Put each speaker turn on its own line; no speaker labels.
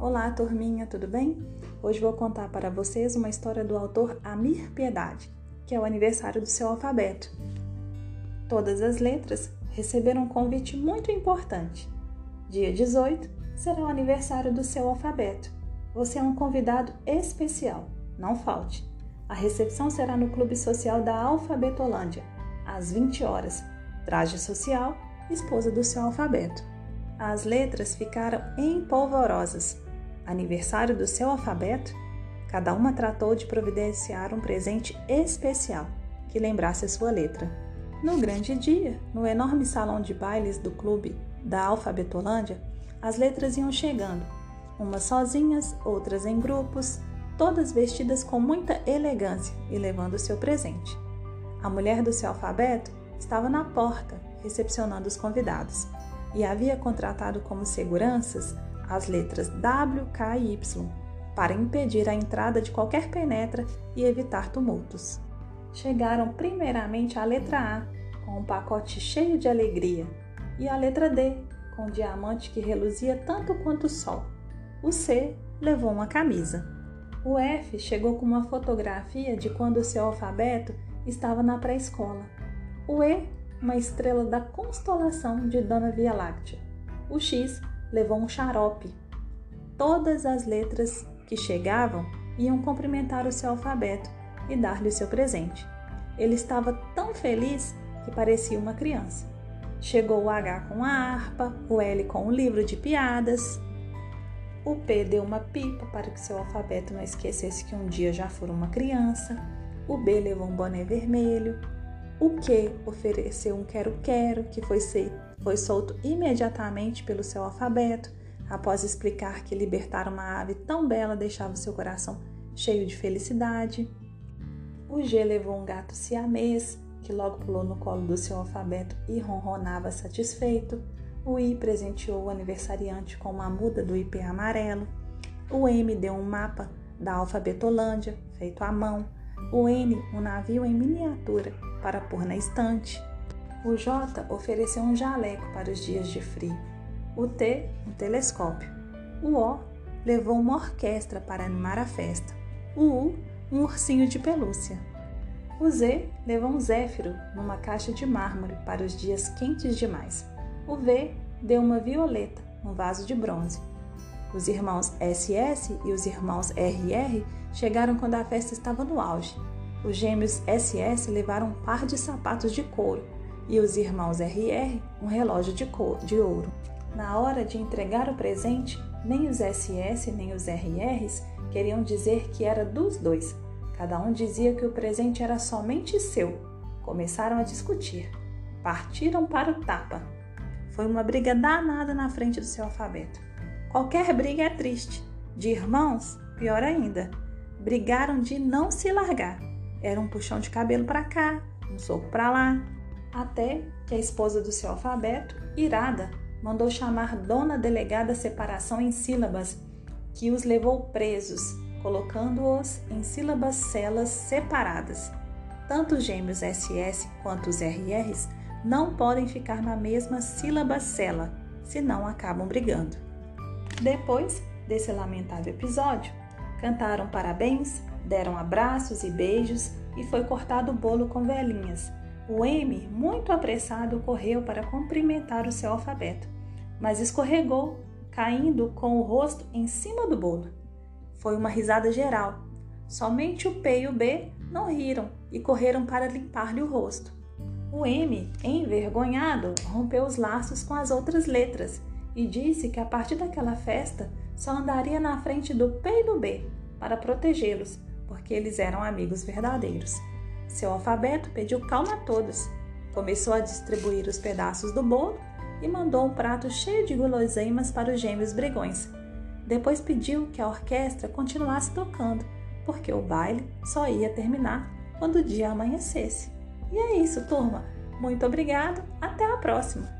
Olá, turminha, tudo bem? Hoje vou contar para vocês uma história do autor Amir Piedade, que é o aniversário do seu alfabeto. Todas as letras receberam um convite muito importante. Dia 18 será o aniversário do seu alfabeto. Você é um convidado especial, não falte. A recepção será no Clube Social da Alfabetolândia, às 20 horas. Traje social, esposa do seu alfabeto. As letras ficaram empolvorosas. Aniversário do seu alfabeto? Cada uma tratou de providenciar um presente especial que lembrasse a sua letra. No grande dia, no enorme salão de bailes do clube da Alfabetolândia, as letras iam chegando, umas sozinhas, outras em grupos, todas vestidas com muita elegância e levando seu presente. A mulher do seu alfabeto estava na porta, recepcionando os convidados, e havia contratado como seguranças as letras W, K e Y para impedir a entrada de qualquer penetra e evitar tumultos. Chegaram primeiramente a letra A, com um pacote cheio de alegria, e a letra D, com um diamante que reluzia tanto quanto o sol. O C levou uma camisa. O F chegou com uma fotografia de quando seu alfabeto estava na pré-escola. O E, uma estrela da constelação de Dona Via Láctea. O X levou um xarope. Todas as letras que chegavam iam cumprimentar o seu alfabeto e dar-lhe o seu presente. Ele estava tão feliz que parecia uma criança. Chegou o H com a harpa, o L com o livro de piadas, o P deu uma pipa para que seu alfabeto não esquecesse que um dia já fora uma criança. O B levou um boné vermelho. O Q ofereceu um quero-quero que foi, foi solto imediatamente pelo seu alfabeto, após explicar que libertar uma ave tão bela deixava seu coração cheio de felicidade. O G levou um gato siamês, que logo pulou no colo do seu alfabeto e ronronava satisfeito. O I presenteou o aniversariante com uma muda do IP amarelo. O M deu um mapa da Alfabetolândia, feito à mão. O N, um navio em miniatura para pôr na estante. O J ofereceu um jaleco para os dias de frio. O T, um telescópio. O O levou uma orquestra para animar a festa. O U, um ursinho de pelúcia. O Z levou um zéfiro numa caixa de mármore para os dias quentes demais. O V deu uma violeta num vaso de bronze. Os irmãos SS e os irmãos RR chegaram quando a festa estava no auge. Os gêmeos SS levaram um par de sapatos de couro e os irmãos RR um relógio de, couro, de ouro. Na hora de entregar o presente, nem os SS nem os RRs queriam dizer que era dos dois. Cada um dizia que o presente era somente seu. Começaram a discutir. Partiram para o tapa. Foi uma briga danada na frente do seu alfabeto. Qualquer briga é triste. De irmãos, pior ainda. Brigaram de não se largar. Era um puxão de cabelo para cá, um soco para lá. Até que a esposa do seu alfabeto, irada, mandou chamar Dona Delegada Separação em sílabas, que os levou presos, colocando-os em sílabas celas separadas. Tanto os gêmeos SS quanto os RRs não podem ficar na mesma sílaba cela, senão acabam brigando. Depois desse lamentável episódio, cantaram parabéns, deram abraços e beijos e foi cortado o bolo com velhinhas. O M, muito apressado, correu para cumprimentar o seu alfabeto, mas escorregou, caindo com o rosto em cima do bolo. Foi uma risada geral. Somente o P e o B não riram e correram para limpar-lhe o rosto. O M, envergonhado, rompeu os laços com as outras letras e disse que a partir daquela festa só andaria na frente do P e do B para protegê-los, porque eles eram amigos verdadeiros. Seu alfabeto pediu calma a todos. Começou a distribuir os pedaços do bolo e mandou um prato cheio de guloseimas para os gêmeos brigões. Depois pediu que a orquestra continuasse tocando, porque o baile só ia terminar quando o dia amanhecesse. E é isso, turma. Muito obrigado. Até a próxima.